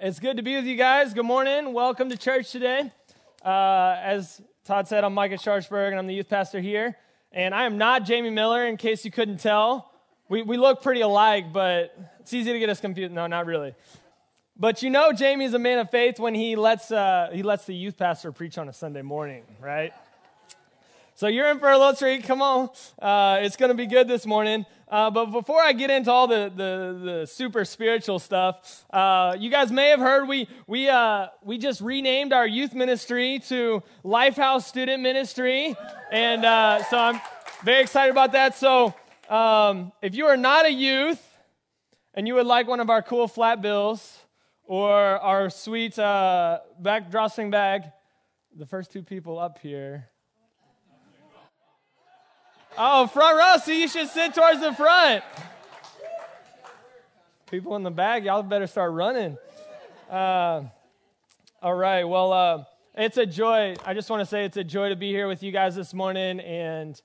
It's good to be with you guys. Good morning. Welcome to church today. Uh, as Todd said, I'm Micah Sharpsburg, and I'm the youth pastor here. And I am not Jamie Miller, in case you couldn't tell. We, we look pretty alike, but it's easy to get us confused. No, not really. But you know, Jamie's a man of faith when he lets, uh, he lets the youth pastor preach on a Sunday morning, right? So you're in for a little treat. Come on. Uh, it's going to be good this morning. Uh, but before I get into all the, the, the super spiritual stuff, uh, you guys may have heard we, we, uh, we just renamed our youth ministry to Lifehouse Student Ministry. And uh, so I'm very excited about that. So um, if you are not a youth and you would like one of our cool flat bills or our sweet uh, back drawstring bag, the first two people up here Oh, front row, so you should sit towards the front. People in the back, y'all better start running. Uh, all right, well, uh, it's a joy. I just want to say it's a joy to be here with you guys this morning. And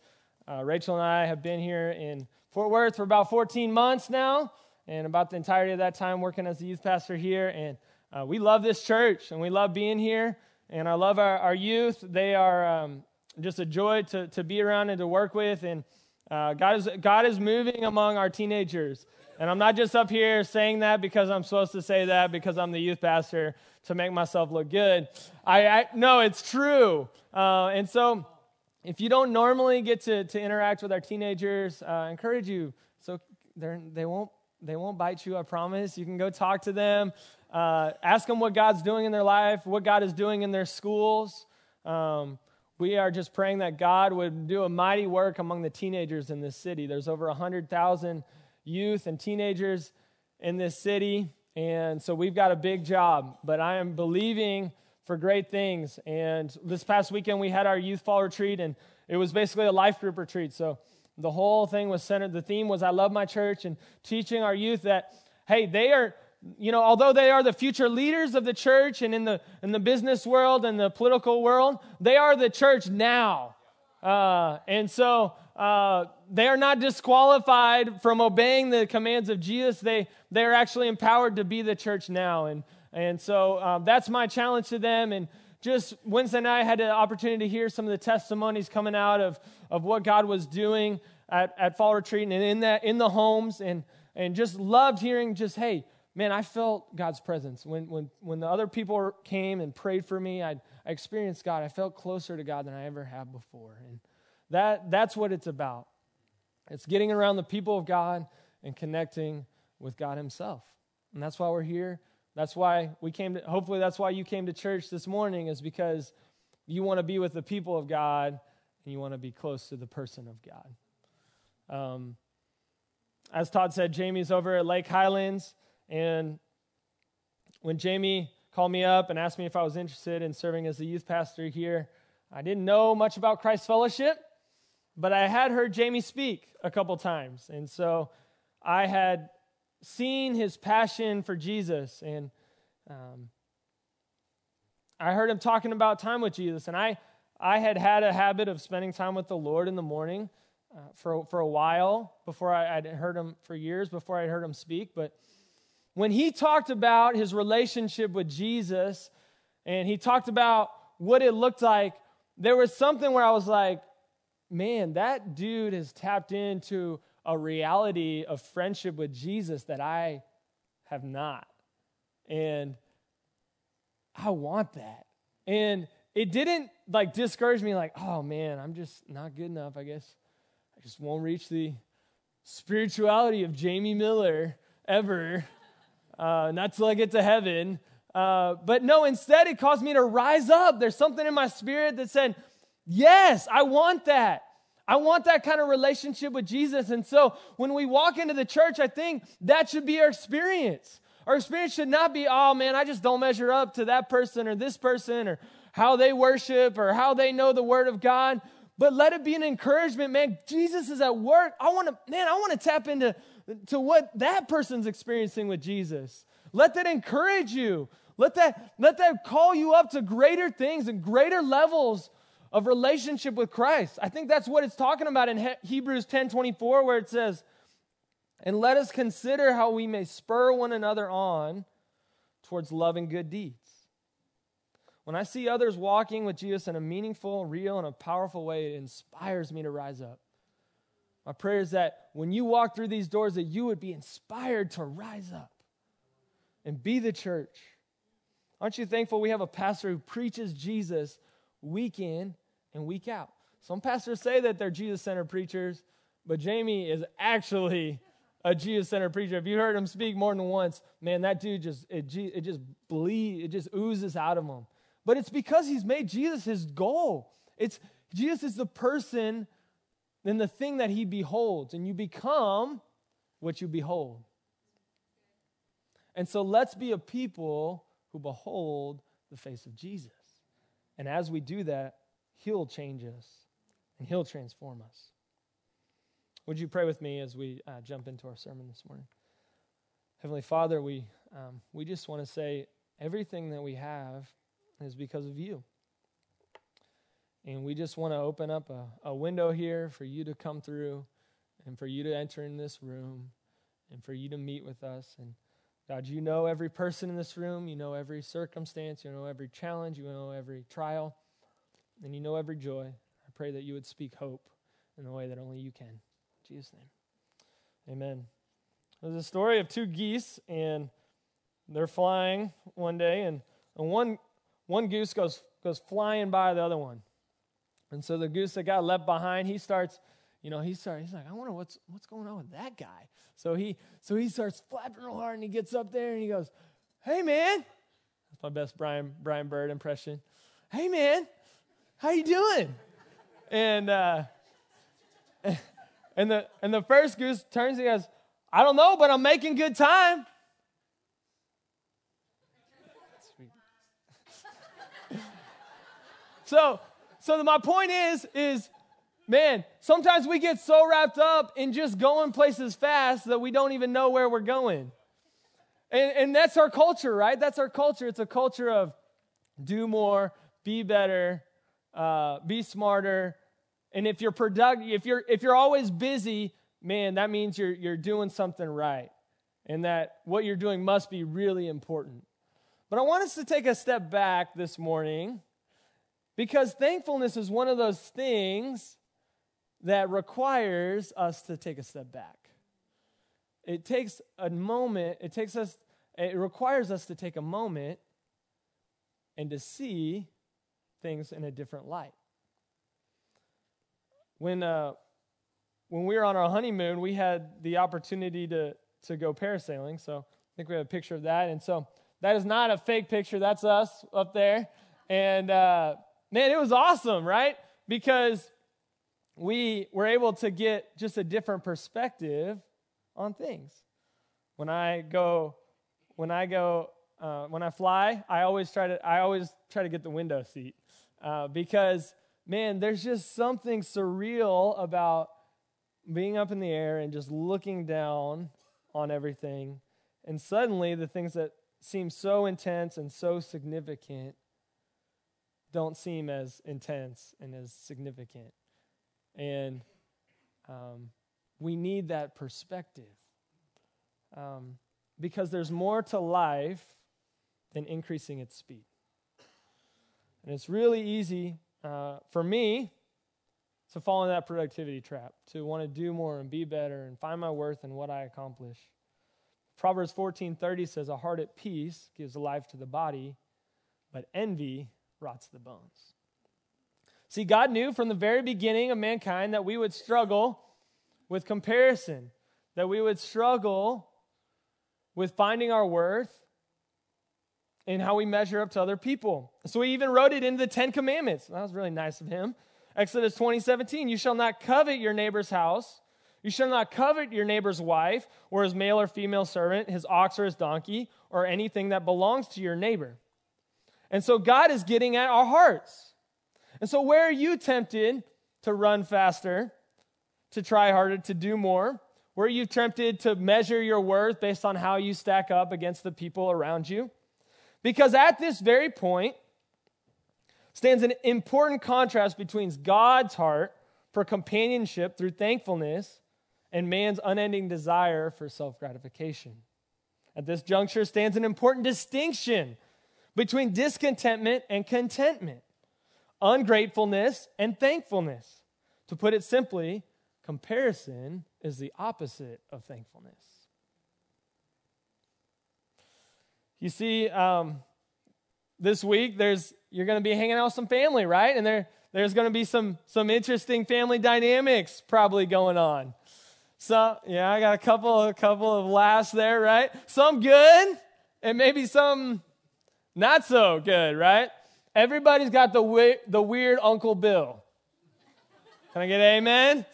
uh, Rachel and I have been here in Fort Worth for about 14 months now, and about the entirety of that time working as the youth pastor here. And uh, we love this church, and we love being here. And I love our, our youth. They are um, just a joy to, to be around and to work with. And uh, God, is, God is moving among our teenagers. And I'm not just up here saying that because I'm supposed to say that because I'm the youth pastor to make myself look good. I, I no, it's true. Uh, and so, if you don't normally get to, to interact with our teenagers, uh, I encourage you. So they won't they won't bite you. I promise. You can go talk to them, uh, ask them what God's doing in their life, what God is doing in their schools. Um, we are just praying that God would do a mighty work among the teenagers in this city. There's over 100,000 youth and teenagers in this city, and so we've got a big job. But I am believing for great things. And this past weekend, we had our youth fall retreat, and it was basically a life group retreat. So the whole thing was centered, the theme was I love my church, and teaching our youth that, hey, they are you know, although they are the future leaders of the church and in the, in the business world and the political world, they are the church now. Uh, and so uh, they are not disqualified from obeying the commands of Jesus. They, they are actually empowered to be the church now. And, and so uh, that's my challenge to them. And just Wednesday night, I had the opportunity to hear some of the testimonies coming out of, of what God was doing at, at Fall Retreat and in, that, in the homes. And, and just loved hearing just, hey, man, I felt God's presence. When, when, when the other people came and prayed for me, I, I experienced God. I felt closer to God than I ever have before. And that, that's what it's about. It's getting around the people of God and connecting with God Himself. And that's why we're here. That's why we came to, hopefully, that's why you came to church this morning, is because you want to be with the people of God and you want to be close to the person of God. Um, as Todd said, Jamie's over at Lake Highlands. And when Jamie called me up and asked me if I was interested in serving as the youth pastor here, I didn't know much about Christ Fellowship, but I had heard Jamie speak a couple times. And so I had seen his passion for Jesus. And um, I heard him talking about time with Jesus. And I, I had had a habit of spending time with the Lord in the morning uh, for, for a while before I, I'd heard him, for years before I'd heard him speak. But when he talked about his relationship with Jesus and he talked about what it looked like, there was something where I was like, man, that dude has tapped into a reality of friendship with Jesus that I have not. And I want that. And it didn't like discourage me, like, oh man, I'm just not good enough. I guess I just won't reach the spirituality of Jamie Miller ever uh, not till I get to heaven. Uh, but no, instead, it caused me to rise up. There's something in my spirit that said, Yes, I want that. I want that kind of relationship with Jesus. And so when we walk into the church, I think that should be our experience. Our experience should not be, oh man, I just don't measure up to that person or this person or how they worship or how they know the word of God. But let it be an encouragement, man. Jesus is at work. I want to, man, I want to tap into to what that person's experiencing with Jesus. Let that encourage you. Let that, let that call you up to greater things and greater levels of relationship with Christ. I think that's what it's talking about in Hebrews 10 24, where it says, And let us consider how we may spur one another on towards love and good deeds. When I see others walking with Jesus in a meaningful, real, and a powerful way, it inspires me to rise up. My prayer is that when you walk through these doors, that you would be inspired to rise up and be the church. Aren't you thankful we have a pastor who preaches Jesus week in and week out? Some pastors say that they're Jesus centered preachers, but Jamie is actually a Jesus centered preacher. If you heard him speak more than once, man, that dude just it, it just bleed, it just oozes out of him. But it's because he's made Jesus his goal. It's Jesus is the person and the thing that he beholds, and you become what you behold. And so let's be a people who behold the face of Jesus. And as we do that, he'll change us and he'll transform us. Would you pray with me as we uh, jump into our sermon this morning? Heavenly Father, we, um, we just want to say everything that we have is because of you. And we just want to open up a, a window here for you to come through and for you to enter in this room and for you to meet with us. And God, you know every person in this room. You know every circumstance. You know every challenge. You know every trial. And you know every joy. I pray that you would speak hope in the way that only you can. In Jesus' name. Amen. There's a story of two geese, and they're flying one day, and, and one, one goose goes, goes flying by the other one. And so the goose that got left behind, he starts, you know, he starts, he's like, I wonder what's what's going on with that guy. So he so he starts flapping real hard and he gets up there and he goes, Hey man. That's my best Brian Brian Bird impression. Hey man, how you doing? and uh and the and the first goose turns and goes, I don't know, but I'm making good time. so so my point is, is man, sometimes we get so wrapped up in just going places fast that we don't even know where we're going. And, and that's our culture, right? That's our culture. It's a culture of do more, be better, uh, be smarter. And if you're productive, if you're if you're always busy, man, that means you're you're doing something right. And that what you're doing must be really important. But I want us to take a step back this morning because thankfulness is one of those things that requires us to take a step back. It takes a moment, it takes us it requires us to take a moment and to see things in a different light. When uh, when we were on our honeymoon, we had the opportunity to to go parasailing. So I think we have a picture of that. And so that is not a fake picture. That's us up there. And uh, man, it was awesome, right? Because we were able to get just a different perspective on things. When I go, when I go, uh, when I fly, I always try to, I always try to get the window seat uh, because, man, there's just something surreal about being up in the air and just looking down on everything, and suddenly the things that seem so intense and so significant don't seem as intense and as significant. And um, we need that perspective um, because there's more to life than increasing its speed. And it's really easy uh, for me to fall in that productivity trap, to want to do more and be better and find my worth in what I accomplish. Proverbs 14:30 says a heart at peace gives life to the body, but envy rots the bones. See, God knew from the very beginning of mankind that we would struggle with comparison, that we would struggle with finding our worth and how we measure up to other people. So he even wrote it into the Ten Commandments. That was really nice of him. Exodus 20, 17. You shall not covet your neighbor's house. You shall not covet your neighbor's wife, or his male or female servant, his ox or his donkey, or anything that belongs to your neighbor. And so God is getting at our hearts. And so, where are you tempted to run faster, to try harder, to do more? Where are you tempted to measure your worth based on how you stack up against the people around you? Because at this very point stands an important contrast between God's heart for companionship through thankfulness and man's unending desire for self gratification. At this juncture stands an important distinction between discontentment and contentment, ungratefulness and thankfulness. To put it simply, comparison is the opposite of thankfulness. You see, um, this week there's you're going to be hanging out with some family, right? And there there's going to be some some interesting family dynamics probably going on. So yeah, I got a couple a couple of laughs there, right? Some good, and maybe some not so good, right? Everybody's got the the weird Uncle Bill. Can I get amen?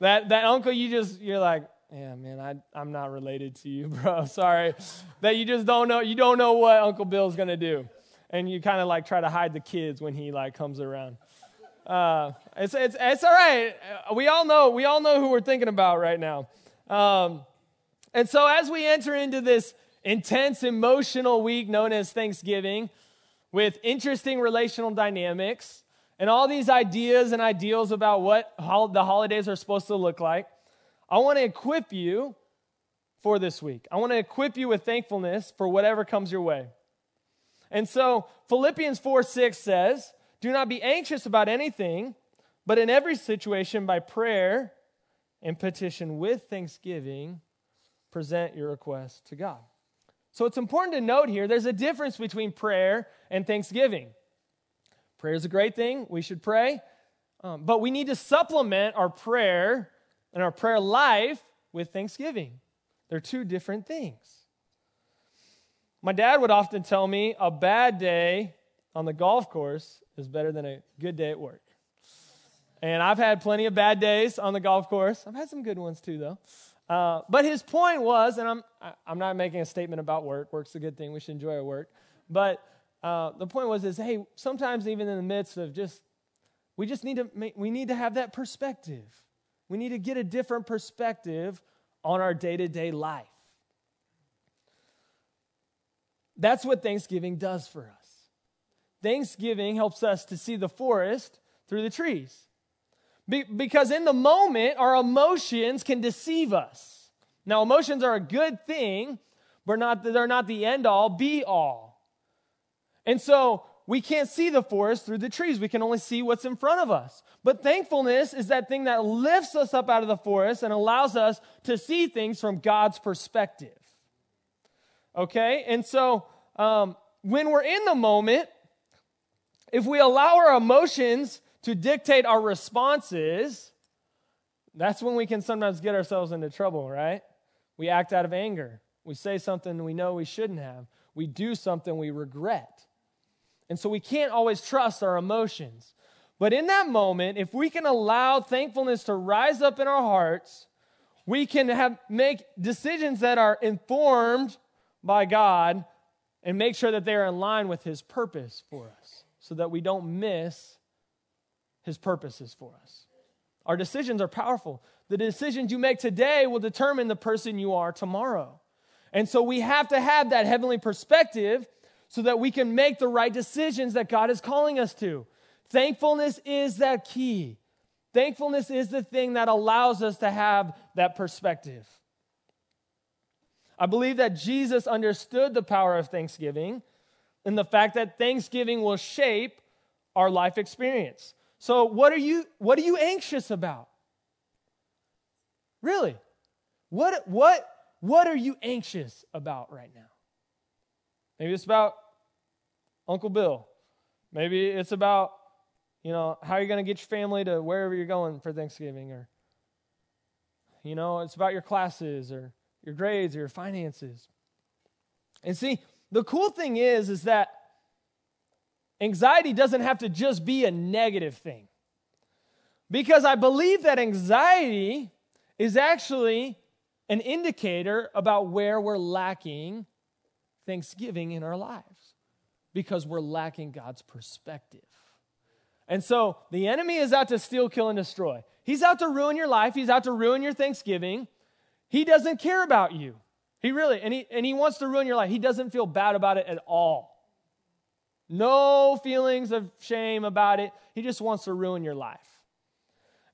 That that uncle you just you're like, yeah, man, I I'm not related to you, bro. Sorry. That you just don't know you don't know what Uncle Bill's gonna do. And you kind of like try to hide the kids when he like comes around. Uh, it's, it's, it's all right. We all know, we all know who we're thinking about right now. Um, and so as we enter into this intense emotional week known as Thanksgiving with interesting relational dynamics and all these ideas and ideals about what the holidays are supposed to look like, I want to equip you for this week. I want to equip you with thankfulness for whatever comes your way. And so Philippians 4 6 says, do not be anxious about anything, but in every situation, by prayer and petition with thanksgiving, present your request to God. So it's important to note here there's a difference between prayer and thanksgiving. Prayer is a great thing, we should pray, um, but we need to supplement our prayer and our prayer life with thanksgiving. They're two different things. My dad would often tell me a bad day on the golf course is better than a good day at work. And I've had plenty of bad days on the golf course. I've had some good ones too, though. Uh, but his point was, and I'm, I'm not making a statement about work. Work's a good thing. We should enjoy our work. But uh, the point was, is hey, sometimes even in the midst of just, we just need to make, we need to have that perspective. We need to get a different perspective on our day to day life. That's what Thanksgiving does for us. Thanksgiving helps us to see the forest through the trees. Be- because in the moment, our emotions can deceive us. Now, emotions are a good thing, but not, they're not the end all, be all. And so we can't see the forest through the trees. We can only see what's in front of us. But thankfulness is that thing that lifts us up out of the forest and allows us to see things from God's perspective. Okay? And so um, when we're in the moment, if we allow our emotions to dictate our responses, that's when we can sometimes get ourselves into trouble, right? We act out of anger. We say something we know we shouldn't have. We do something we regret. And so we can't always trust our emotions. But in that moment, if we can allow thankfulness to rise up in our hearts, we can have make decisions that are informed by God and make sure that they are in line with his purpose for us so that we don't miss his purposes for us. Our decisions are powerful. The decisions you make today will determine the person you are tomorrow. And so we have to have that heavenly perspective so that we can make the right decisions that God is calling us to. Thankfulness is that key. Thankfulness is the thing that allows us to have that perspective. I believe that Jesus understood the power of thanksgiving and the fact that Thanksgiving will shape our life experience. So, what are you, what are you anxious about? Really? What, what, what are you anxious about right now? Maybe it's about Uncle Bill. Maybe it's about, you know, how you're going to get your family to wherever you're going for Thanksgiving or, you know, it's about your classes or your grades or your finances. And see, the cool thing is, is that anxiety doesn't have to just be a negative thing. Because I believe that anxiety is actually an indicator about where we're lacking thanksgiving in our lives because we're lacking God's perspective. And so the enemy is out to steal, kill, and destroy. He's out to ruin your life, he's out to ruin your Thanksgiving. He doesn't care about you. He really, and he, and he wants to ruin your life. He doesn't feel bad about it at all. No feelings of shame about it. He just wants to ruin your life.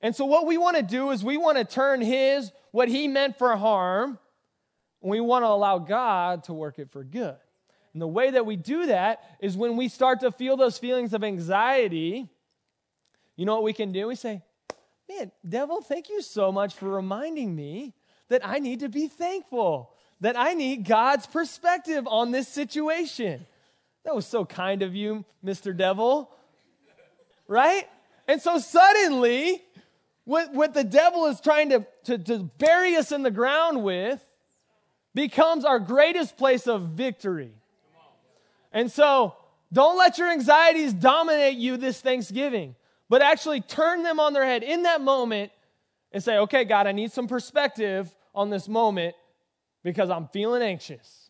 And so, what we want to do is we want to turn his, what he meant for harm, We want to allow God to work it for good. And the way that we do that is when we start to feel those feelings of anxiety, you know what we can do? We say, Man, devil, thank you so much for reminding me that I need to be thankful, that I need God's perspective on this situation. That was so kind of you, Mr. Devil. Right? And so suddenly, what, what the devil is trying to, to, to bury us in the ground with becomes our greatest place of victory. And so, don't let your anxieties dominate you this Thanksgiving, but actually turn them on their head in that moment and say, okay, God, I need some perspective on this moment because I'm feeling anxious.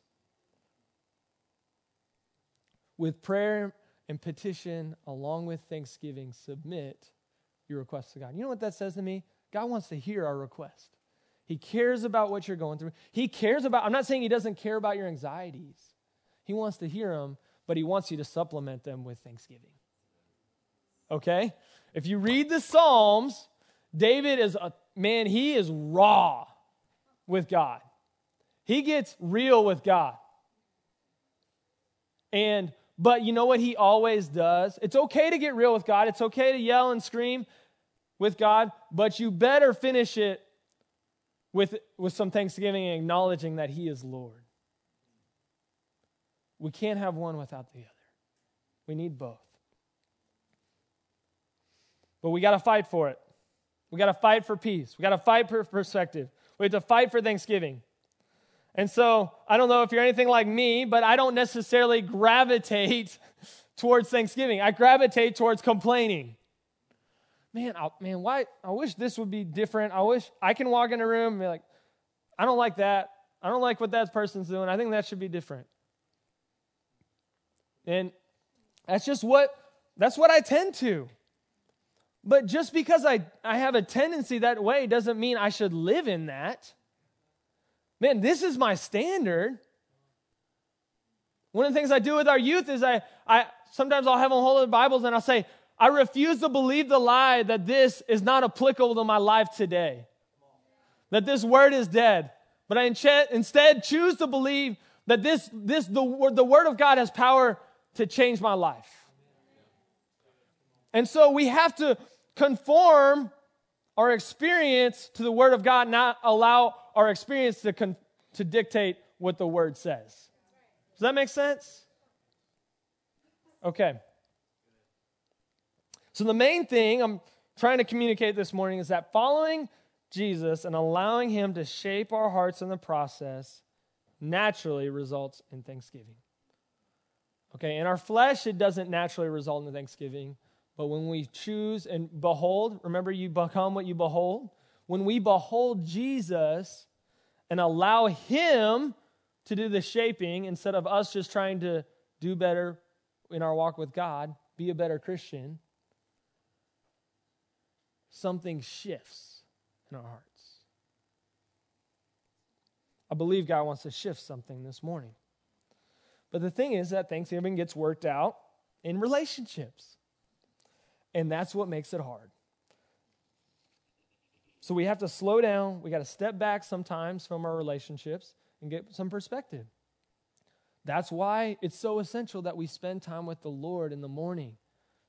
With prayer and petition, along with thanksgiving, submit your request to God. You know what that says to me? God wants to hear our request. He cares about what you're going through. He cares about, I'm not saying He doesn't care about your anxieties. He wants to hear them, but He wants you to supplement them with thanksgiving. Okay? If you read the Psalms, David is a man, he is raw with God. He gets real with God. And but you know what he always does? It's okay to get real with God. It's okay to yell and scream with God, but you better finish it with, with some thanksgiving and acknowledging that he is Lord. We can't have one without the other. We need both. But we got to fight for it. We got to fight for peace. We got to fight for perspective. We have to fight for Thanksgiving. And so I don't know if you're anything like me, but I don't necessarily gravitate towards Thanksgiving. I gravitate towards complaining. Man, I, man, why? I wish this would be different. I wish I can walk in a room and be like, I don't like that. I don't like what that person's doing. I think that should be different. And that's just what that's what I tend to. But just because I, I have a tendency that way doesn't mean I should live in that. Man, this is my standard. One of the things I do with our youth is I, I sometimes I'll have them hold the Bibles and I'll say, I refuse to believe the lie that this is not applicable to my life today. That this word is dead. But I instead choose to believe that this, this the, the word of God has power to change my life. And so we have to conform our experience to the Word of God, not allow our experience to, con- to dictate what the Word says. Does that make sense? Okay. So, the main thing I'm trying to communicate this morning is that following Jesus and allowing Him to shape our hearts in the process naturally results in thanksgiving. Okay, in our flesh, it doesn't naturally result in thanksgiving. But when we choose and behold, remember you become what you behold. When we behold Jesus and allow Him to do the shaping instead of us just trying to do better in our walk with God, be a better Christian, something shifts in our hearts. I believe God wants to shift something this morning. But the thing is that Thanksgiving gets worked out in relationships. And that's what makes it hard. So we have to slow down. We got to step back sometimes from our relationships and get some perspective. That's why it's so essential that we spend time with the Lord in the morning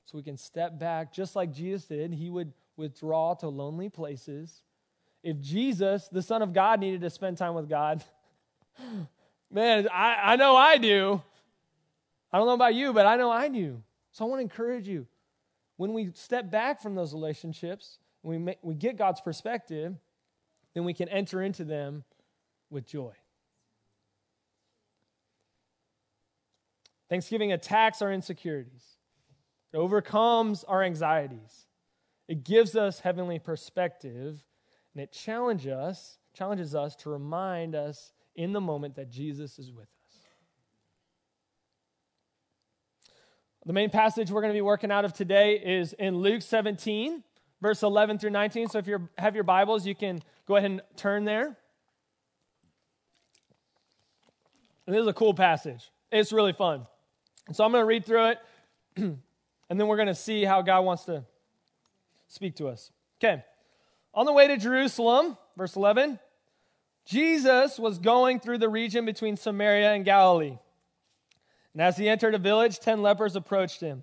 so we can step back, just like Jesus did. He would withdraw to lonely places. If Jesus, the Son of God, needed to spend time with God, man, I, I know I do. I don't know about you, but I know I do. So I want to encourage you when we step back from those relationships, we, make, we get God's perspective, then we can enter into them with joy. Thanksgiving attacks our insecurities, it overcomes our anxieties, it gives us heavenly perspective, and it challenges us, challenges us to remind us in the moment that Jesus is with us. The main passage we're going to be working out of today is in Luke 17, verse 11 through 19. So if you have your Bibles, you can go ahead and turn there. This is a cool passage. It's really fun. so I'm going to read through it, and then we're going to see how God wants to speak to us. Okay. On the way to Jerusalem, verse 11, Jesus was going through the region between Samaria and Galilee. And as he entered a village, ten lepers approached him.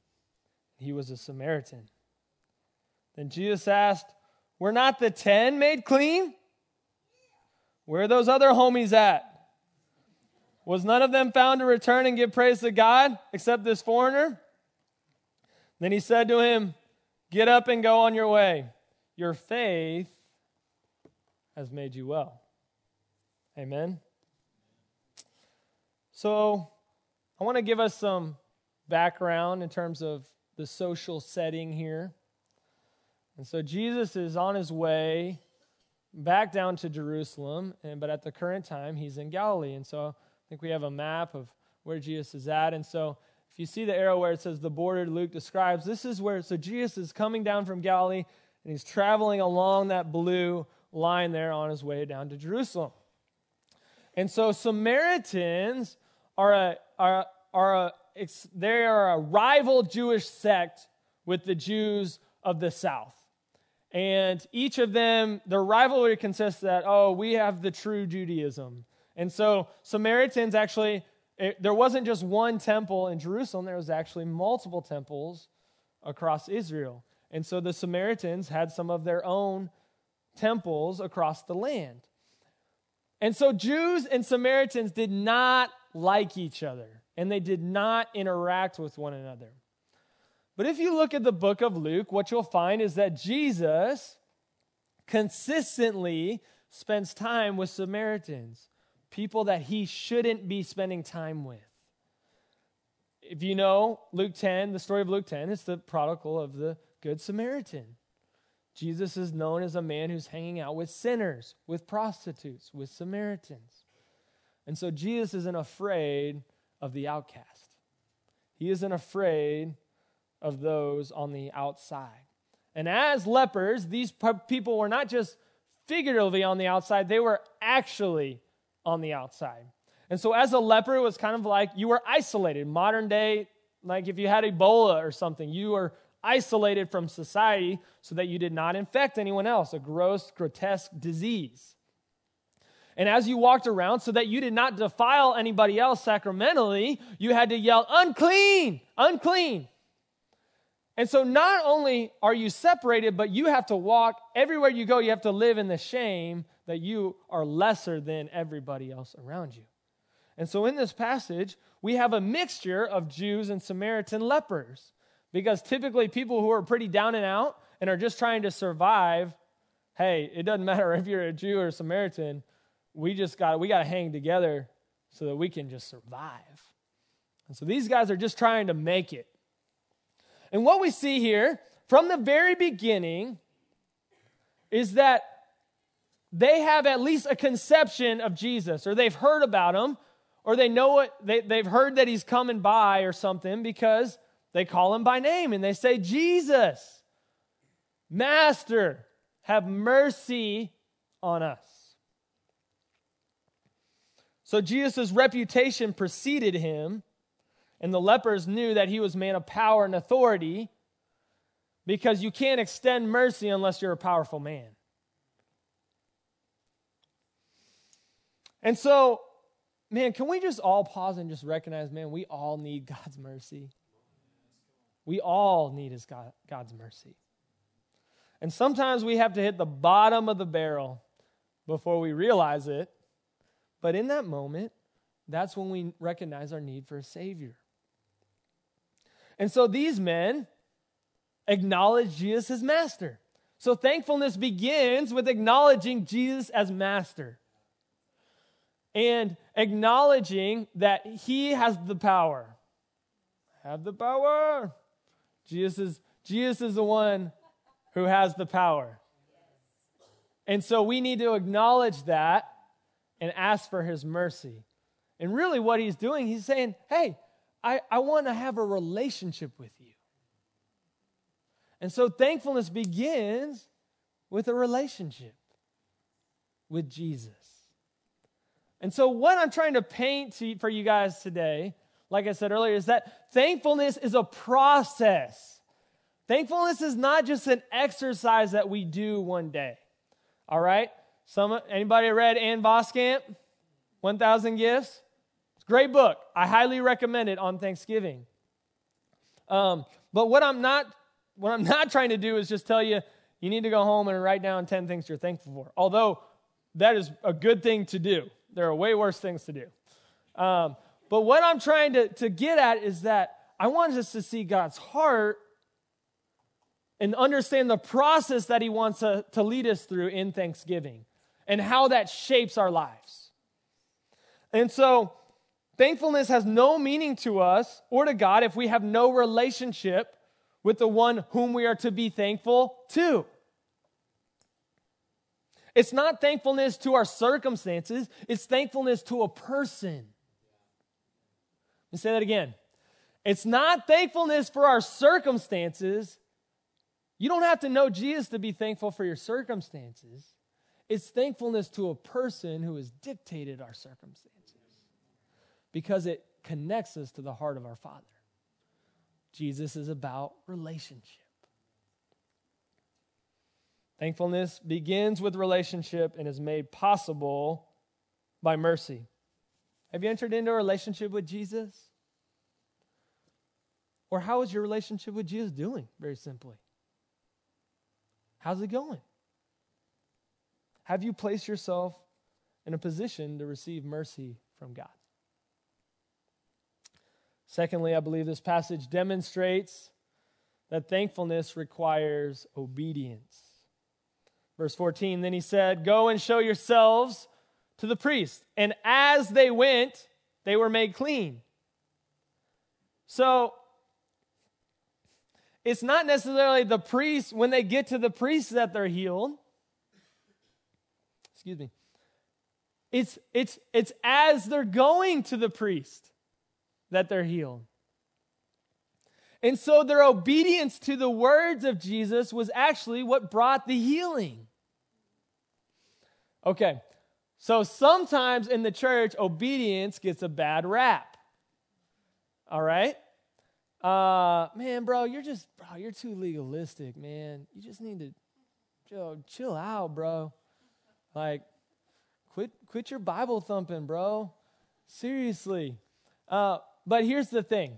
He was a Samaritan. Then Jesus asked, Were not the ten made clean? Where are those other homies at? Was none of them found to return and give praise to God except this foreigner? Then he said to him, Get up and go on your way. Your faith has made you well. Amen. So, I want to give us some background in terms of the social setting here. And so, Jesus is on his way back down to Jerusalem, and, but at the current time, he's in Galilee. And so, I think we have a map of where Jesus is at. And so, if you see the arrow where it says the border Luke describes, this is where, so Jesus is coming down from Galilee, and he's traveling along that blue line there on his way down to Jerusalem. And so Samaritans are a, are, are a, they are a rival Jewish sect with the Jews of the south. And each of them, their rivalry consists that, oh, we have the true Judaism. And so Samaritans actually, it, there wasn't just one temple in Jerusalem, there was actually multiple temples across Israel. And so the Samaritans had some of their own temples across the land. And so Jews and Samaritans did not like each other, and they did not interact with one another. But if you look at the book of Luke, what you'll find is that Jesus consistently spends time with Samaritans, people that he shouldn't be spending time with. If you know Luke 10, the story of Luke 10, it's the prodigal of the Good Samaritan. Jesus is known as a man who's hanging out with sinners, with prostitutes, with Samaritans. And so Jesus isn't afraid of the outcast. He isn't afraid of those on the outside. And as lepers, these people were not just figuratively on the outside, they were actually on the outside. And so, as a leper, it was kind of like you were isolated. Modern day, like if you had Ebola or something, you were isolated from society so that you did not infect anyone else, a gross, grotesque disease. And as you walked around, so that you did not defile anybody else sacramentally, you had to yell, unclean, unclean. And so not only are you separated, but you have to walk everywhere you go, you have to live in the shame that you are lesser than everybody else around you. And so in this passage, we have a mixture of Jews and Samaritan lepers. Because typically, people who are pretty down and out and are just trying to survive, hey, it doesn't matter if you're a Jew or a Samaritan, we just got we got to hang together so that we can just survive. And so these guys are just trying to make it. And what we see here from the very beginning is that they have at least a conception of Jesus, or they've heard about him, or they know what they, they've heard that he's coming by or something because they call him by name and they say, Jesus, Master, have mercy on us. So Jesus' reputation preceded him, and the lepers knew that he was a man of power and authority because you can't extend mercy unless you're a powerful man. And so, man, can we just all pause and just recognize, man, we all need God's mercy? We all need his God, God's mercy. And sometimes we have to hit the bottom of the barrel before we realize it. But in that moment, that's when we recognize our need for a Savior. And so these men acknowledge Jesus as master. So thankfulness begins with acknowledging Jesus as master and acknowledging that he has the power. Have the power. Jesus is, Jesus is the one who has the power. And so we need to acknowledge that and ask for his mercy. And really, what he's doing, he's saying, Hey, I, I want to have a relationship with you. And so thankfulness begins with a relationship with Jesus. And so, what I'm trying to paint to, for you guys today, like I said earlier, is that thankfulness is a process. Thankfulness is not just an exercise that we do one day. All right? Some anybody read Ann Voskamp? 1000 Gifts? It's a great book. I highly recommend it on Thanksgiving. Um, but what I'm not what I'm not trying to do is just tell you you need to go home and write down 10 things you're thankful for. Although that is a good thing to do. There are way worse things to do. Um, but what I'm trying to, to get at is that I want us to see God's heart and understand the process that He wants to, to lead us through in Thanksgiving and how that shapes our lives. And so, thankfulness has no meaning to us or to God if we have no relationship with the one whom we are to be thankful to. It's not thankfulness to our circumstances, it's thankfulness to a person. Let me say that again. It's not thankfulness for our circumstances. You don't have to know Jesus to be thankful for your circumstances. It's thankfulness to a person who has dictated our circumstances because it connects us to the heart of our Father. Jesus is about relationship. Thankfulness begins with relationship and is made possible by mercy. Have you entered into a relationship with Jesus? Or how is your relationship with Jesus doing, very simply? How's it going? Have you placed yourself in a position to receive mercy from God? Secondly, I believe this passage demonstrates that thankfulness requires obedience. Verse 14, then he said, Go and show yourselves to the priest. And as they went, they were made clean. So, it's not necessarily the priest, when they get to the priest, that they're healed. Excuse me. It's, it's, it's as they're going to the priest that they're healed. And so their obedience to the words of Jesus was actually what brought the healing. Okay, so sometimes in the church, obedience gets a bad rap. All right? Uh, man, bro, you're just, bro, you're too legalistic, man. You just need to yo, chill out, bro. Like, quit, quit your Bible thumping, bro. Seriously. Uh, but here's the thing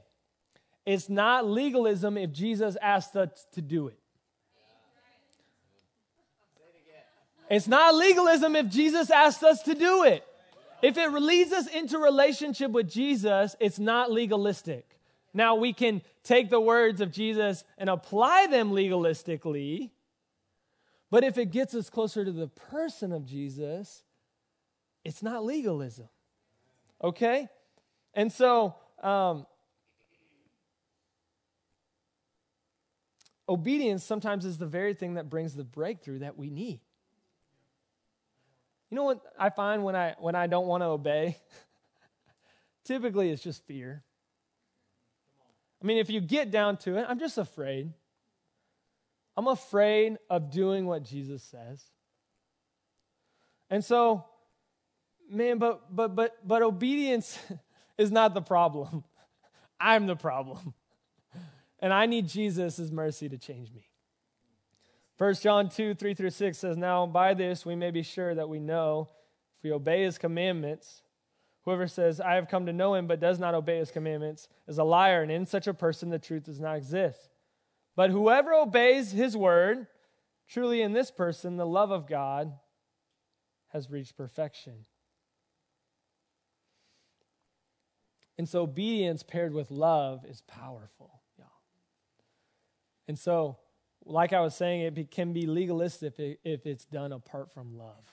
it's not legalism if Jesus asked us to do it. It's not legalism if Jesus asked us to do it. If it leads us into relationship with Jesus, it's not legalistic. Now we can take the words of Jesus and apply them legalistically, but if it gets us closer to the person of Jesus, it's not legalism. Okay? And so um, obedience sometimes is the very thing that brings the breakthrough that we need. You know what I find when I when I don't want to obey? Typically it's just fear. I mean, if you get down to it, I'm just afraid. I'm afraid of doing what Jesus says. And so, man, but but but but obedience is not the problem. I'm the problem. And I need Jesus' mercy to change me. 1 John 2, 3 through 6 says, Now by this we may be sure that we know if we obey his commandments. Whoever says, I have come to know him, but does not obey his commandments, is a liar, and in such a person the truth does not exist. But whoever obeys his word, truly in this person the love of God has reached perfection. And so obedience paired with love is powerful, y'all. And so, like I was saying, it can be legalistic if it's done apart from love.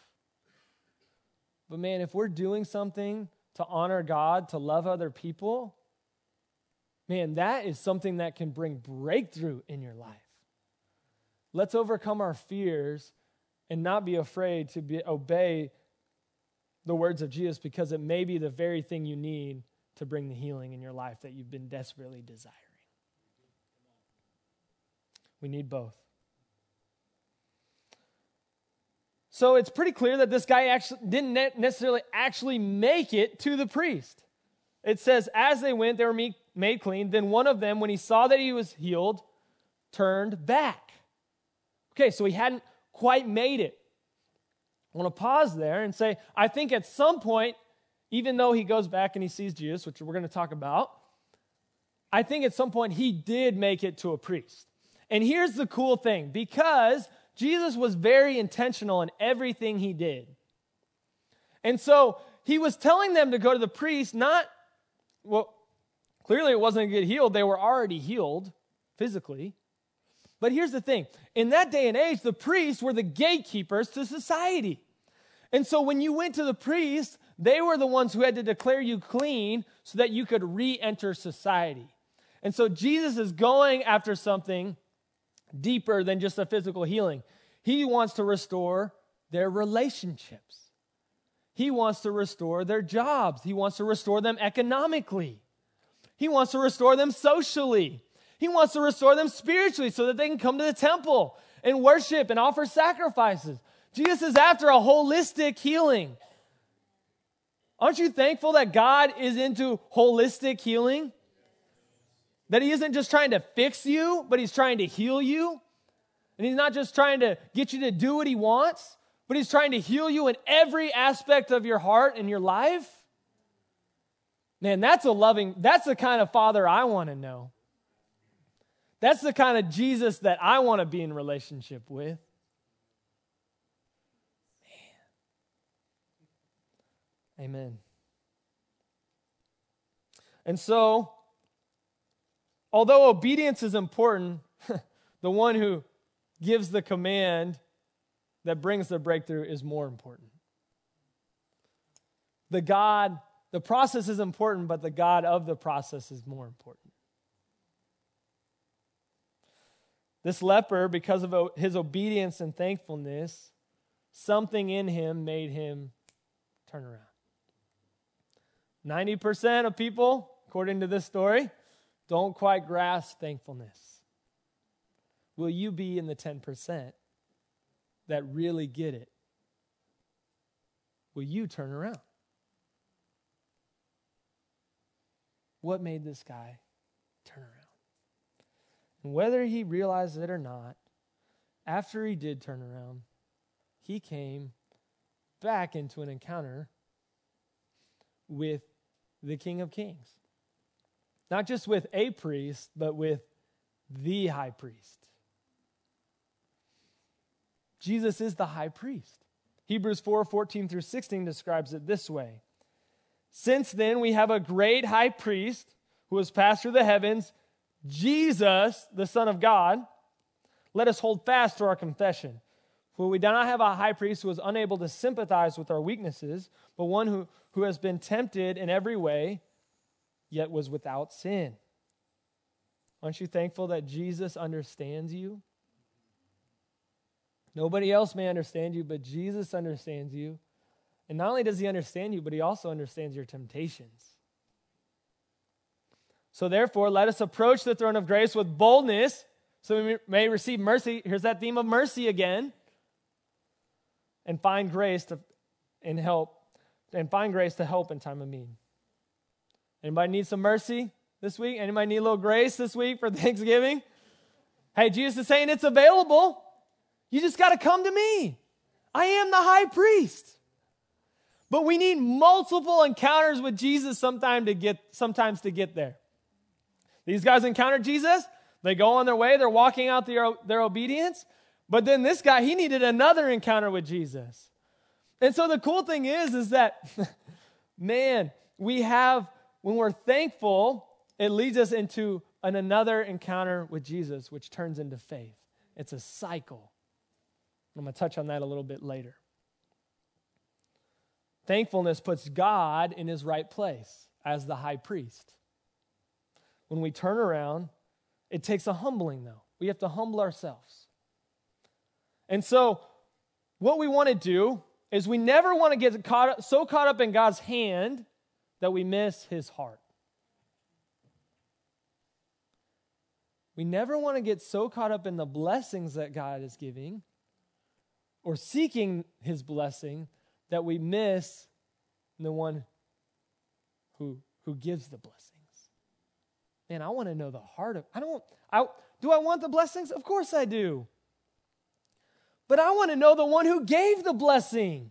But man, if we're doing something to honor God, to love other people, man, that is something that can bring breakthrough in your life. Let's overcome our fears and not be afraid to be, obey the words of Jesus because it may be the very thing you need to bring the healing in your life that you've been desperately desiring. We need both. So it's pretty clear that this guy actually didn't necessarily actually make it to the priest. It says, as they went, they were made clean. Then one of them, when he saw that he was healed, turned back. Okay, so he hadn't quite made it. I want to pause there and say, I think at some point, even though he goes back and he sees Jesus, which we're going to talk about, I think at some point he did make it to a priest. And here's the cool thing because Jesus was very intentional in everything he did. And so he was telling them to go to the priest, not, well, clearly it wasn't to get healed. They were already healed physically. But here's the thing in that day and age, the priests were the gatekeepers to society. And so when you went to the priest, they were the ones who had to declare you clean so that you could re enter society. And so Jesus is going after something deeper than just a physical healing. He wants to restore their relationships, He wants to restore their jobs, He wants to restore them economically, He wants to restore them socially. He wants to restore them spiritually so that they can come to the temple and worship and offer sacrifices. Jesus is after a holistic healing. Aren't you thankful that God is into holistic healing? That He isn't just trying to fix you, but He's trying to heal you. And He's not just trying to get you to do what He wants, but He's trying to heal you in every aspect of your heart and your life. Man, that's a loving, that's the kind of father I want to know. That's the kind of Jesus that I want to be in relationship with. Man. Amen. And so, although obedience is important, the one who gives the command that brings the breakthrough is more important. The God, the process is important, but the God of the process is more important. This leper, because of his obedience and thankfulness, something in him made him turn around. 90% of people, according to this story, don't quite grasp thankfulness. Will you be in the 10% that really get it? Will you turn around? What made this guy turn around? And whether he realized it or not, after he did turn around, he came back into an encounter with the King of Kings. Not just with a priest, but with the high priest. Jesus is the high priest. Hebrews 4 14 through 16 describes it this way Since then, we have a great high priest who has passed through the heavens Jesus, the Son of God, let us hold fast to our confession. For we do not have a high priest who is unable to sympathize with our weaknesses, but one who, who has been tempted in every way, yet was without sin. Aren't you thankful that Jesus understands you? Nobody else may understand you, but Jesus understands you. And not only does he understand you, but he also understands your temptations. So therefore, let us approach the throne of grace with boldness so we may receive mercy. Here's that theme of mercy again. And find grace to and help and find grace to help in time of need. Anybody need some mercy this week? Anybody need a little grace this week for Thanksgiving? Hey, Jesus is saying it's available. You just got to come to me. I am the high priest. But we need multiple encounters with Jesus sometime to get sometimes to get there. These guys encountered Jesus. They go on their way. They're walking out their, their obedience. But then this guy, he needed another encounter with Jesus. And so the cool thing is, is that, man, we have, when we're thankful, it leads us into an another encounter with Jesus, which turns into faith. It's a cycle. I'm going to touch on that a little bit later. Thankfulness puts God in his right place as the high priest when we turn around, it takes a humbling, though. We have to humble ourselves. And so, what we want to do is we never want to get caught so caught up in God's hand that we miss his heart. We never want to get so caught up in the blessings that God is giving or seeking his blessing that we miss the one who, who gives the blessings. Man, I want to know the heart of I don't I do I want the blessings? Of course I do. But I want to know the one who gave the blessing.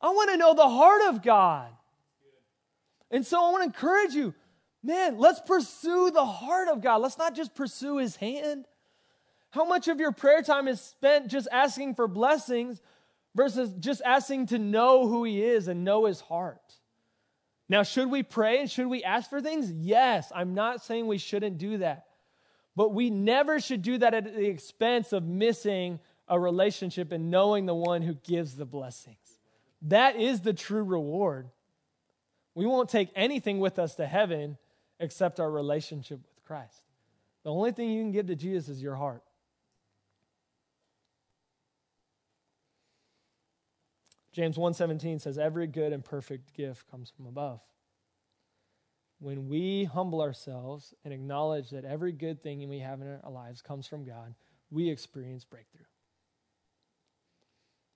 I want to know the heart of God. And so I want to encourage you, man, let's pursue the heart of God. Let's not just pursue his hand. How much of your prayer time is spent just asking for blessings versus just asking to know who he is and know his heart? Now, should we pray and should we ask for things? Yes. I'm not saying we shouldn't do that. But we never should do that at the expense of missing a relationship and knowing the one who gives the blessings. That is the true reward. We won't take anything with us to heaven except our relationship with Christ. The only thing you can give to Jesus is your heart. James 1:17 says every good and perfect gift comes from above. When we humble ourselves and acknowledge that every good thing we have in our lives comes from God, we experience breakthrough.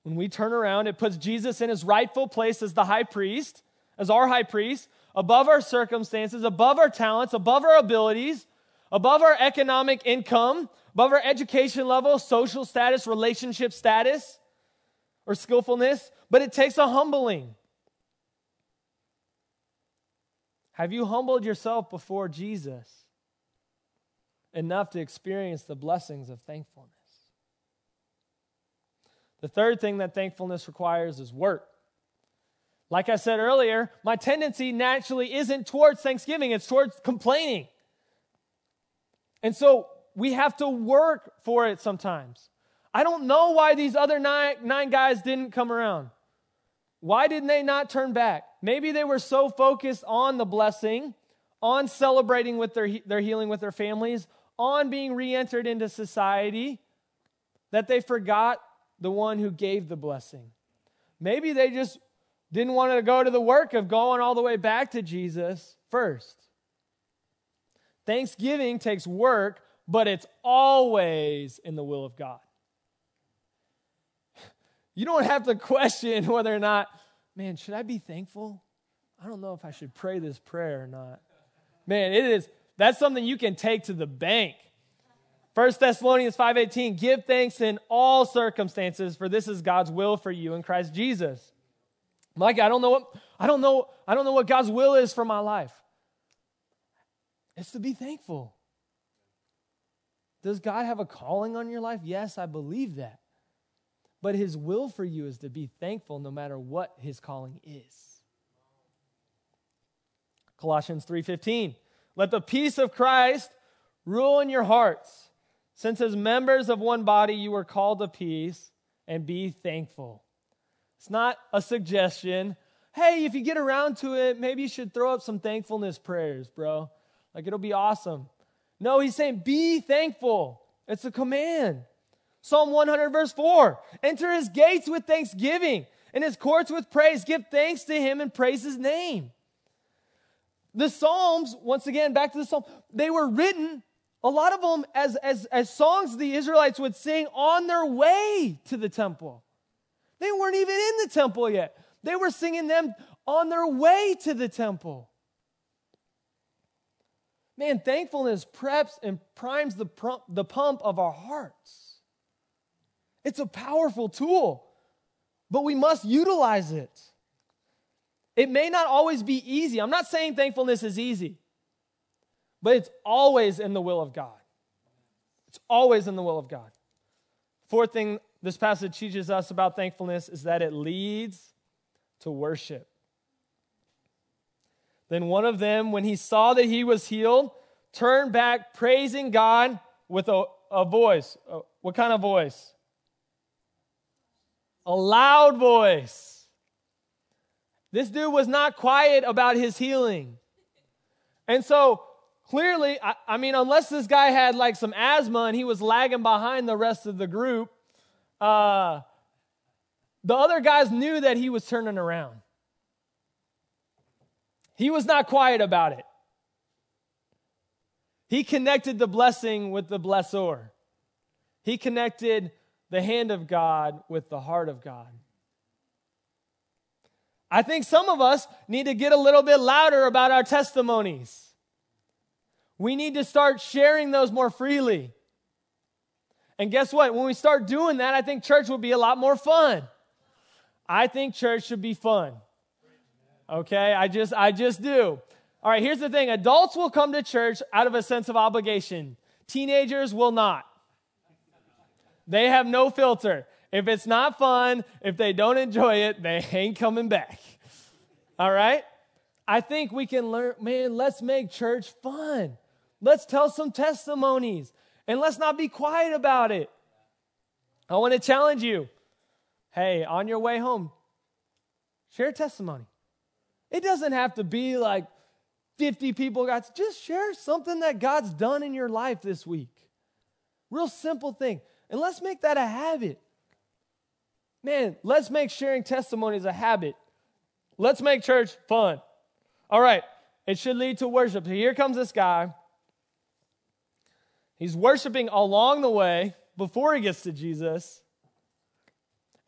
When we turn around, it puts Jesus in his rightful place as the high priest, as our high priest, above our circumstances, above our talents, above our abilities, above our economic income, above our education level, social status, relationship status, or skillfulness. But it takes a humbling. Have you humbled yourself before Jesus enough to experience the blessings of thankfulness? The third thing that thankfulness requires is work. Like I said earlier, my tendency naturally isn't towards thanksgiving, it's towards complaining. And so we have to work for it sometimes. I don't know why these other nine, nine guys didn't come around. Why didn't they not turn back? Maybe they were so focused on the blessing, on celebrating with their, their healing with their families, on being re entered into society, that they forgot the one who gave the blessing. Maybe they just didn't want to go to the work of going all the way back to Jesus first. Thanksgiving takes work, but it's always in the will of God. You don't have to question whether or not, man, should I be thankful? I don't know if I should pray this prayer or not. Man, it is that's something you can take to the bank. 1 Thessalonians 5:18 Give thanks in all circumstances for this is God's will for you in Christ Jesus. Like I don't know what I don't know I don't know what God's will is for my life. It's to be thankful. Does God have a calling on your life? Yes, I believe that. But his will for you is to be thankful no matter what his calling is. Colossians 3:15 Let the peace of Christ rule in your hearts since as members of one body you were called to peace and be thankful. It's not a suggestion. Hey, if you get around to it, maybe you should throw up some thankfulness prayers, bro. Like it'll be awesome. No, he's saying be thankful. It's a command. Psalm 100, verse 4 Enter his gates with thanksgiving and his courts with praise. Give thanks to him and praise his name. The Psalms, once again, back to the Psalm, they were written a lot of them as, as, as songs the Israelites would sing on their way to the temple. They weren't even in the temple yet. They were singing them on their way to the temple. Man, thankfulness preps and primes the, the pump of our hearts. It's a powerful tool, but we must utilize it. It may not always be easy. I'm not saying thankfulness is easy. But it's always in the will of God. It's always in the will of God. Fourth thing this passage teaches us about thankfulness is that it leads to worship. Then one of them, when he saw that he was healed, turned back, praising God with a, a voice. What kind of voice? A loud voice. This dude was not quiet about his healing. And so clearly, I, I, mean, unless this guy had like some asthma and he was lagging behind the rest of the group, uh, the other guys knew that he was turning around. He was not quiet about it. He connected the blessing with the blessor. He connected the hand of God with the heart of God. I think some of us need to get a little bit louder about our testimonies. We need to start sharing those more freely. And guess what? When we start doing that, I think church will be a lot more fun. I think church should be fun. Okay? I just I just do. All right, here's the thing. Adults will come to church out of a sense of obligation. Teenagers will not. They have no filter. If it's not fun, if they don't enjoy it, they ain't coming back. All right? I think we can learn, man, let's make church fun. Let's tell some testimonies and let's not be quiet about it. I want to challenge you. Hey, on your way home, share a testimony. It doesn't have to be like 50 people got to just share something that God's done in your life this week. Real simple thing. And let's make that a habit. Man, let's make sharing testimonies a habit. Let's make church fun. All right, it should lead to worship. So here comes this guy. He's worshiping along the way before he gets to Jesus.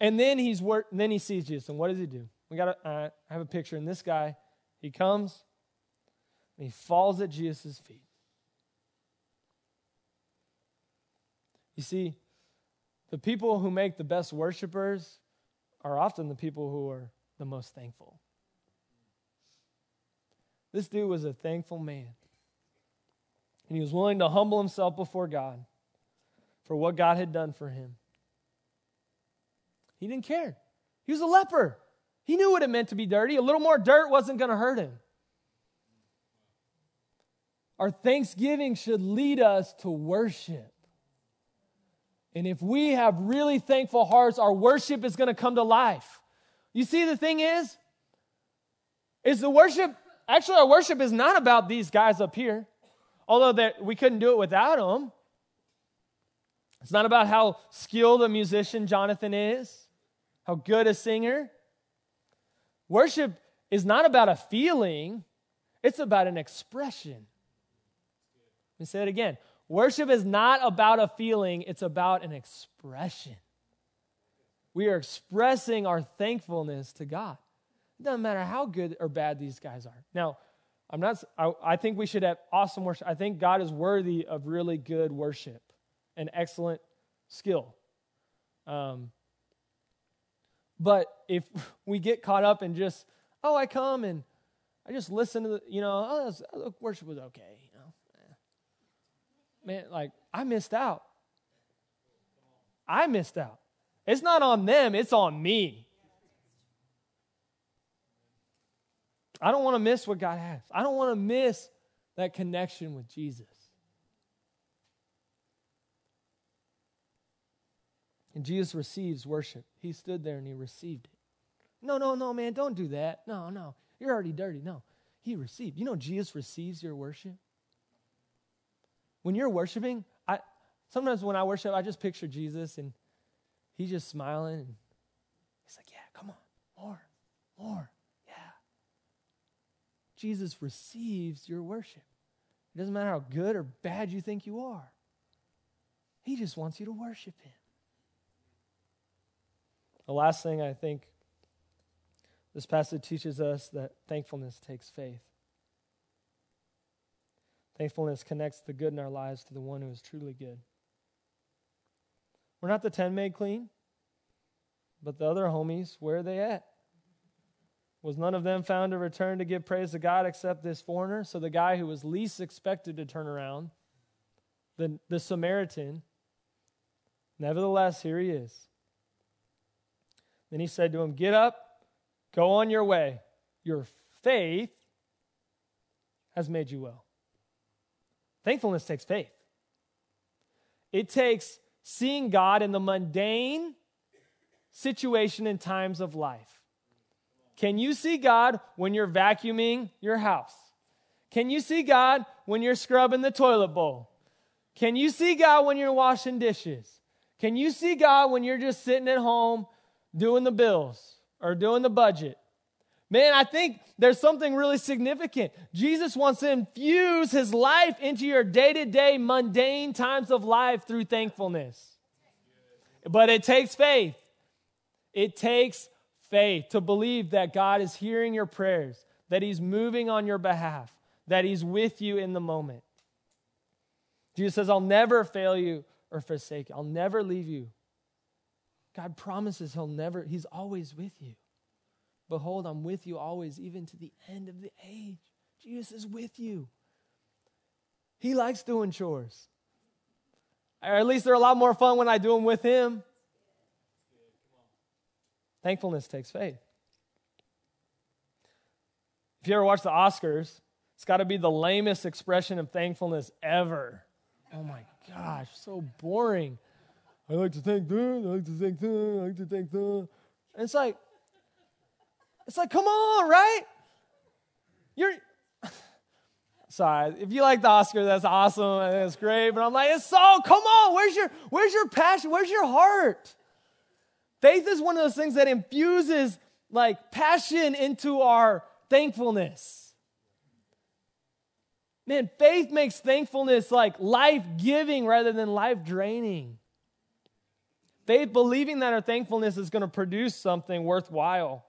And then he's wor- then he sees Jesus. And what does he do? We got I have a picture. And this guy, he comes and he falls at Jesus' feet. You see, the people who make the best worshipers are often the people who are the most thankful. This dude was a thankful man. And he was willing to humble himself before God for what God had done for him. He didn't care. He was a leper. He knew what it meant to be dirty. A little more dirt wasn't going to hurt him. Our thanksgiving should lead us to worship. And if we have really thankful hearts, our worship is going to come to life. You see, the thing is, is the worship, actually, our worship is not about these guys up here, although that we couldn't do it without them. It's not about how skilled a musician Jonathan is, how good a singer. Worship is not about a feeling, it's about an expression. Let me say it again. Worship is not about a feeling, it's about an expression. We are expressing our thankfulness to God. It doesn't matter how good or bad these guys are. Now, I'm not, I, I think we should have awesome worship. I think God is worthy of really good worship and excellent skill. Um, but if we get caught up in just, oh, I come and I just listen to the, you know, oh, worship was okay. Man, like, I missed out. I missed out. It's not on them, it's on me. I don't want to miss what God has. I don't want to miss that connection with Jesus. And Jesus receives worship. He stood there and he received it. No, no, no, man, don't do that. No, no, you're already dirty. No, he received. You know, Jesus receives your worship. When you're worshiping, I sometimes when I worship, I just picture Jesus and he's just smiling and he's like, Yeah, come on, more, more. Yeah. Jesus receives your worship. It doesn't matter how good or bad you think you are, he just wants you to worship him. The last thing I think this passage teaches us that thankfulness takes faith. Thankfulness connects the good in our lives to the one who is truly good. We're not the 10 made clean, but the other homies, where are they at? Was none of them found to return to give praise to God except this foreigner? So the guy who was least expected to turn around, the, the Samaritan, nevertheless, here he is. Then he said to him, Get up, go on your way. Your faith has made you well. Thankfulness takes faith. It takes seeing God in the mundane situation and times of life. Can you see God when you're vacuuming your house? Can you see God when you're scrubbing the toilet bowl? Can you see God when you're washing dishes? Can you see God when you're just sitting at home doing the bills or doing the budget. Man, I think there's something really significant. Jesus wants to infuse his life into your day to day mundane times of life through thankfulness. But it takes faith. It takes faith to believe that God is hearing your prayers, that he's moving on your behalf, that he's with you in the moment. Jesus says, I'll never fail you or forsake you. I'll never leave you. God promises he'll never, he's always with you. Behold, I'm with you always, even to the end of the age. Jesus is with you. He likes doing chores. Or at least they're a lot more fun when I do them with him. Thankfulness takes faith. If you ever watch the Oscars, it's got to be the lamest expression of thankfulness ever. Oh my gosh, so boring. I like to thank them, I like to thank them, I like to thank them. And it's like, it's like, come on, right? You're sorry. If you like the Oscar, that's awesome. And it's great. But I'm like, it's so come on, where's your where's your passion? Where's your heart? Faith is one of those things that infuses like passion into our thankfulness. Man, faith makes thankfulness like life giving rather than life draining. Faith believing that our thankfulness is going to produce something worthwhile.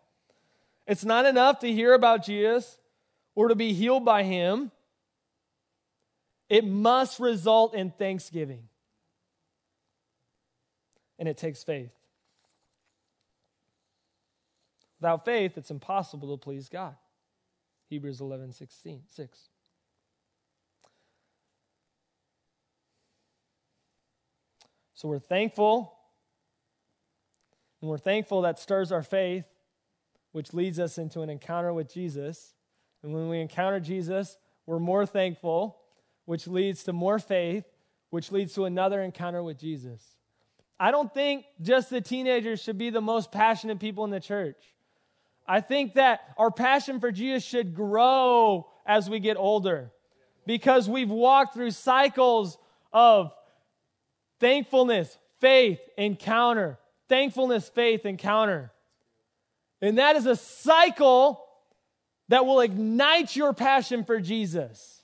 It's not enough to hear about Jesus or to be healed by him. It must result in thanksgiving. And it takes faith. Without faith, it's impossible to please God. Hebrews 11, 16, 6. So we're thankful. And we're thankful that stirs our faith, which leads us into an encounter with Jesus. And when we encounter Jesus, we're more thankful, which leads to more faith, which leads to another encounter with Jesus. I don't think just the teenagers should be the most passionate people in the church. I think that our passion for Jesus should grow as we get older because we've walked through cycles of Thankfulness, faith, encounter. Thankfulness, faith, encounter. And that is a cycle that will ignite your passion for Jesus.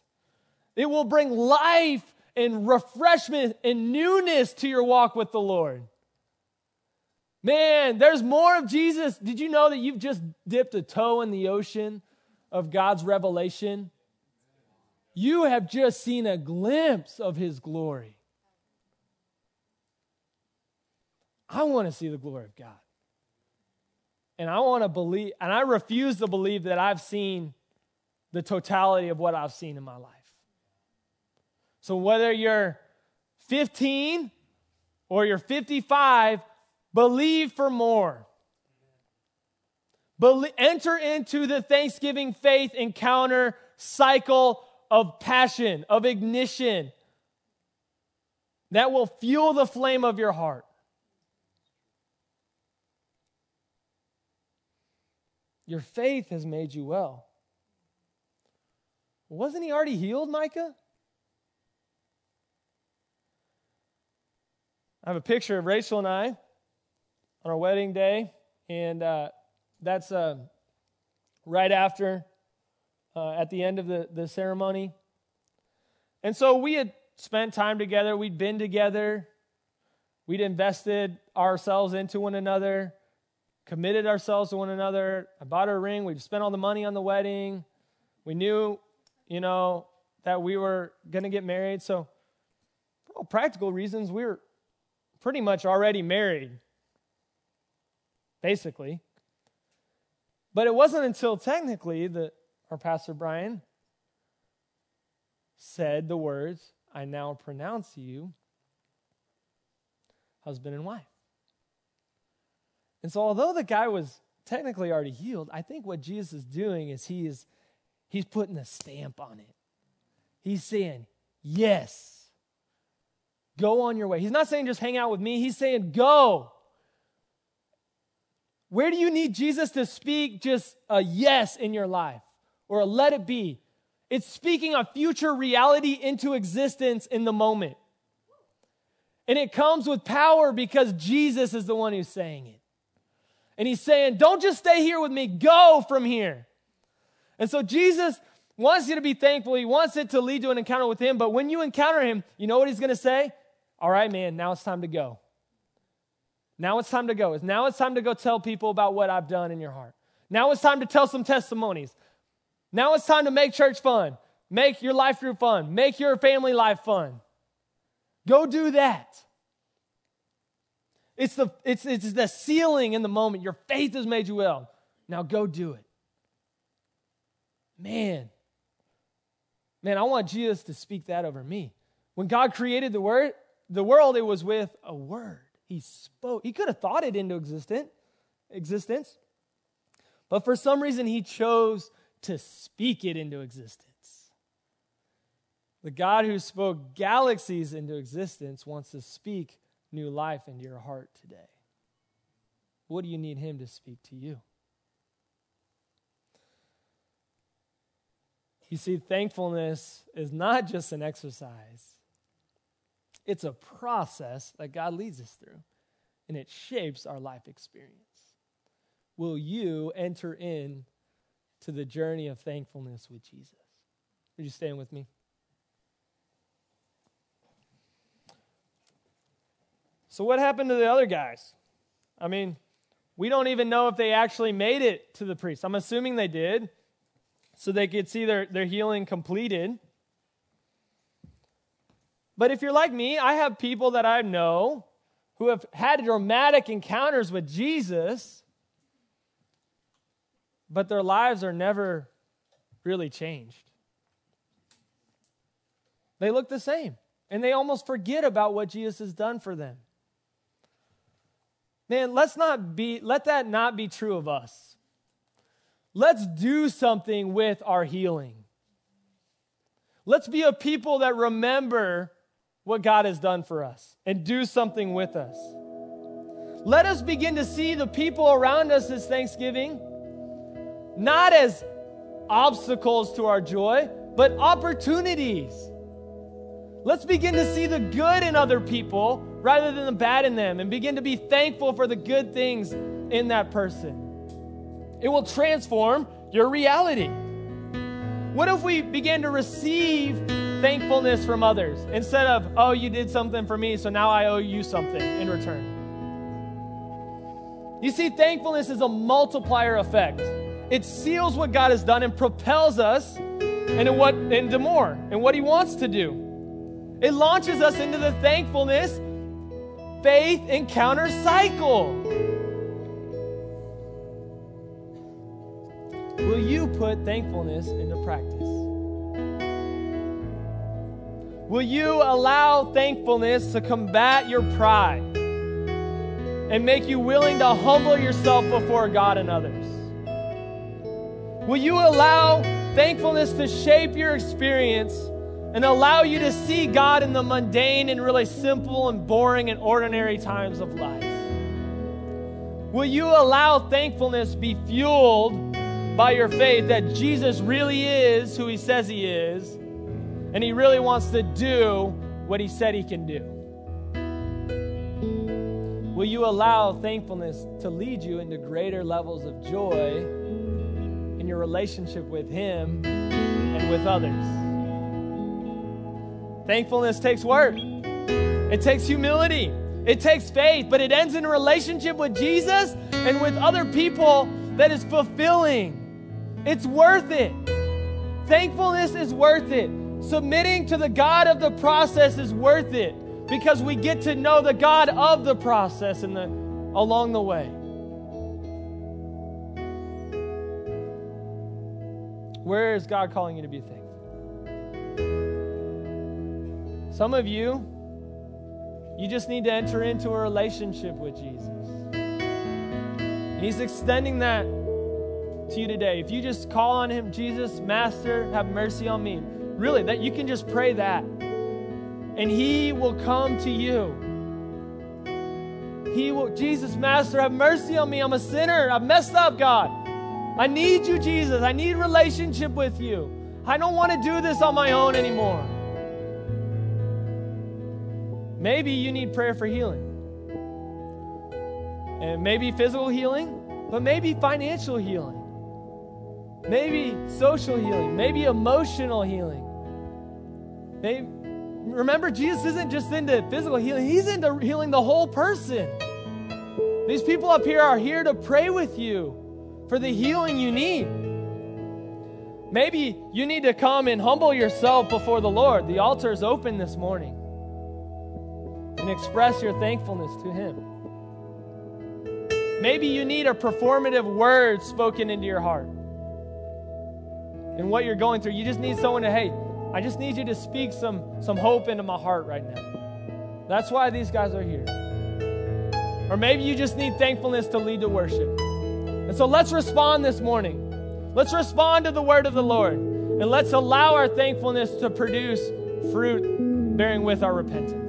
It will bring life and refreshment and newness to your walk with the Lord. Man, there's more of Jesus. Did you know that you've just dipped a toe in the ocean of God's revelation? You have just seen a glimpse of his glory. I want to see the glory of God. And I want to believe, and I refuse to believe that I've seen the totality of what I've seen in my life. So whether you're 15 or you're 55, believe for more. Enter into the Thanksgiving faith encounter cycle of passion, of ignition that will fuel the flame of your heart. Your faith has made you well. Wasn't he already healed, Micah? I have a picture of Rachel and I on our wedding day, and uh, that's uh, right after, uh, at the end of the, the ceremony. And so we had spent time together, we'd been together, we'd invested ourselves into one another committed ourselves to one another. I bought her a ring. We spent all the money on the wedding. We knew, you know, that we were going to get married. So, for all practical reasons, we were pretty much already married, basically. But it wasn't until technically that our pastor Brian said the words, I now pronounce you husband and wife. And so, although the guy was technically already healed, I think what Jesus is doing is he is he's putting a stamp on it. He's saying, "Yes. Go on your way." He's not saying just hang out with me. He's saying, "Go." Where do you need Jesus to speak just a yes in your life or a let it be? It's speaking a future reality into existence in the moment. And it comes with power because Jesus is the one who's saying it. And he's saying, Don't just stay here with me, go from here. And so Jesus wants you to be thankful. He wants it to lead to an encounter with him. But when you encounter him, you know what he's going to say? All right, man, now it's time to go. Now it's time to go. Now it's time to go tell people about what I've done in your heart. Now it's time to tell some testimonies. Now it's time to make church fun. Make your life group fun. Make your family life fun. Go do that. It's the, it's, it's the sealing in the moment. Your faith has made you well. Now go do it. Man, man, I want Jesus to speak that over me. When God created the word, the world, it was with a word. He spoke. He could have thought it into existence, existence, but for some reason he chose to speak it into existence. The God who spoke galaxies into existence wants to speak new life into your heart today. What do you need him to speak to you? You see, thankfulness is not just an exercise, it's a process that God leads us through, and it shapes our life experience. Will you enter in to the journey of thankfulness with Jesus? Would you stand with me? So, what happened to the other guys? I mean, we don't even know if they actually made it to the priest. I'm assuming they did, so they could see their, their healing completed. But if you're like me, I have people that I know who have had dramatic encounters with Jesus, but their lives are never really changed. They look the same, and they almost forget about what Jesus has done for them. Man, let's not be let that not be true of us. Let's do something with our healing. Let's be a people that remember what God has done for us and do something with us. Let us begin to see the people around us this Thanksgiving not as obstacles to our joy, but opportunities. Let's begin to see the good in other people rather than the bad in them and begin to be thankful for the good things in that person. It will transform your reality. What if we began to receive thankfulness from others instead of, oh, you did something for me, so now I owe you something in return? You see, thankfulness is a multiplier effect. It seals what God has done and propels us into what into more and what He wants to do. It launches us into the thankfulness faith encounter cycle. Will you put thankfulness into practice? Will you allow thankfulness to combat your pride and make you willing to humble yourself before God and others? Will you allow thankfulness to shape your experience and allow you to see God in the mundane and really simple and boring and ordinary times of life? Will you allow thankfulness be fueled by your faith that Jesus really is who he says he is and he really wants to do what he said he can do? Will you allow thankfulness to lead you into greater levels of joy in your relationship with him and with others? Thankfulness takes work, it takes humility, it takes faith, but it ends in a relationship with Jesus and with other people that is fulfilling. It's worth it. Thankfulness is worth it. Submitting to the God of the process is worth it because we get to know the God of the process in the, along the way. Where is God calling you to be thankful? Some of you, you just need to enter into a relationship with Jesus. And He's extending that to you today. If you just call on Him, Jesus, Master, have mercy on me. Really, that you can just pray that. And He will come to you. He will, Jesus, Master, have mercy on me. I'm a sinner. I've messed up, God. I need you, Jesus. I need relationship with you. I don't want to do this on my own anymore. Maybe you need prayer for healing. And maybe physical healing, but maybe financial healing, maybe social healing, maybe emotional healing. Maybe, remember, Jesus isn't just into physical healing, He's into healing the whole person. These people up here are here to pray with you for the healing you need. Maybe you need to come and humble yourself before the Lord. The altar is open this morning. And express your thankfulness to Him. Maybe you need a performative word spoken into your heart. And what you're going through, you just need someone to, hey, I just need you to speak some, some hope into my heart right now. That's why these guys are here. Or maybe you just need thankfulness to lead to worship. And so let's respond this morning. Let's respond to the word of the Lord. And let's allow our thankfulness to produce fruit bearing with our repentance.